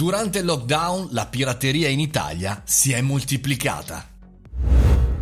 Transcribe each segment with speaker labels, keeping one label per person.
Speaker 1: Durante il lockdown la pirateria in Italia si è moltiplicata.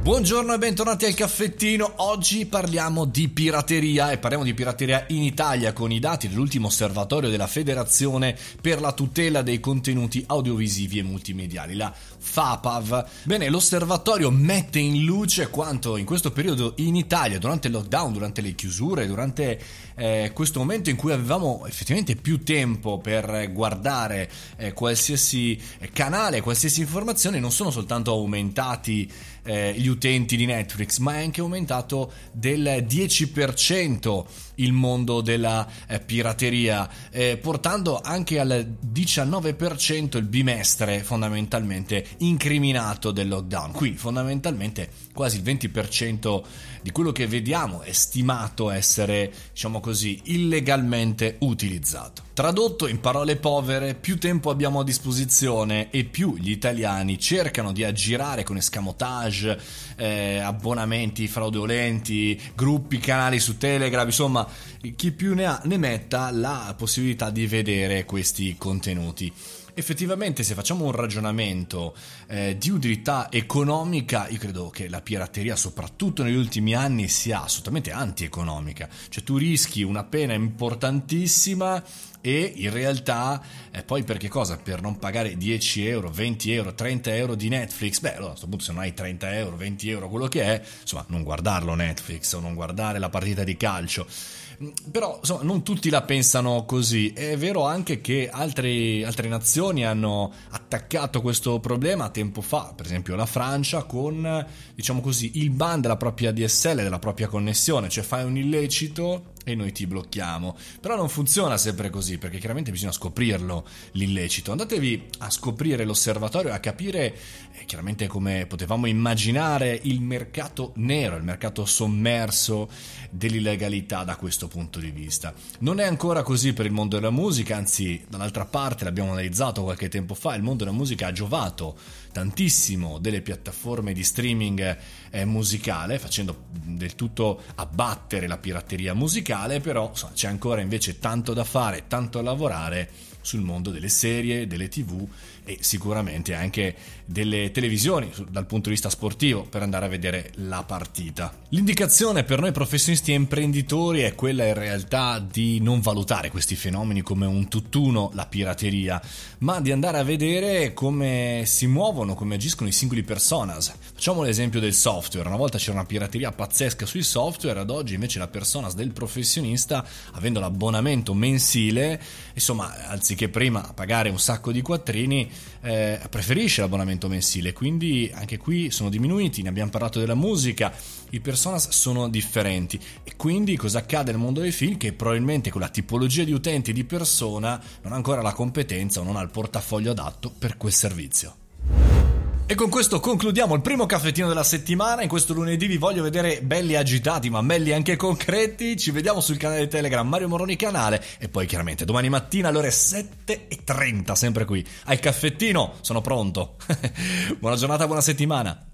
Speaker 1: Buongiorno e bentornati al caffettino. Oggi parliamo di pirateria e parliamo di pirateria in Italia con i dati dell'ultimo osservatorio della Federazione per la tutela dei contenuti audiovisivi e multimediali, la FAPAV. Bene, l'osservatorio mette in luce quanto in questo periodo in Italia, durante il lockdown, durante le chiusure, durante eh, questo momento in cui avevamo effettivamente più tempo per guardare eh, qualsiasi canale, qualsiasi informazione, non sono soltanto aumentati eh, gli utenti di Netflix, ma è anche aumentato del 10% il mondo della eh, pirateria, eh, portando anche al 19% il bimestre fondamentalmente incriminato del lockdown. Qui fondamentalmente quasi il 20% di quello che vediamo è stimato essere, diciamo così, illegalmente utilizzato. Tradotto in parole povere, più tempo abbiamo a disposizione e più gli italiani cercano di aggirare con escamotage, eh, abbonamenti fraudolenti, gruppi, canali su Telegram, insomma, chi più ne ha ne metta la possibilità di vedere questi contenuti effettivamente se facciamo un ragionamento eh, di utilità economica, io credo che la pirateria soprattutto negli ultimi anni sia assolutamente anti-economica, cioè tu rischi una pena importantissima e in realtà eh, poi per cosa? Per non pagare 10 euro, 20 euro, 30 euro di Netflix? Beh, allora a questo punto se non hai 30 euro, 20 euro, quello che è, insomma, non guardarlo Netflix o non guardare la partita di calcio. Però insomma, non tutti la pensano così. È vero anche che altri, altre nazioni hanno attaccato questo problema tempo fa, per esempio la Francia, con diciamo così, il ban della propria DSL, della propria connessione, cioè fai un illecito e noi ti blocchiamo. Però non funziona sempre così, perché chiaramente bisogna scoprirlo l'illecito. Andatevi a scoprire l'osservatorio, a capire eh, chiaramente come potevamo immaginare il mercato nero, il mercato sommerso dell'illegalità da questo punto di vista. Non è ancora così per il mondo della musica, anzi, dall'altra parte l'abbiamo analizzato qualche tempo fa, il mondo della musica ha giovato tantissimo delle piattaforme di streaming eh, musicale, facendo del tutto abbattere la pirateria musicale, però insomma, c'è ancora invece tanto da fare, tanto da lavorare sul mondo delle serie, delle tv e sicuramente anche delle televisioni dal punto di vista sportivo per andare a vedere la partita. L'indicazione per noi professionisti e imprenditori è quella in realtà di non valutare questi fenomeni come un tutt'uno, la pirateria, ma di andare a vedere come si muovono, come agiscono i singoli personas. Facciamo l'esempio del software, una volta c'era una pirateria pazzesca sui software, ad oggi invece la personas del professionista, avendo l'abbonamento mensile, insomma, anziché prima pagare un sacco di quattrini, eh, preferisce l'abbonamento mensile, quindi anche qui sono diminuiti, ne abbiamo parlato della musica, i personas sono differenti e quindi cosa accade nel mondo dei film? Che probabilmente con la tipologia di utenti di persona non ha ancora la competenza o non ha il portafoglio adatto per quel servizio. E con questo concludiamo il primo caffettino della settimana. In questo lunedì vi voglio vedere belli agitati, ma belli anche concreti. Ci vediamo sul canale Telegram Mario Moroni Canale. E poi chiaramente domani mattina alle ore 7.30, sempre qui. Al caffettino, sono pronto. buona giornata, buona settimana.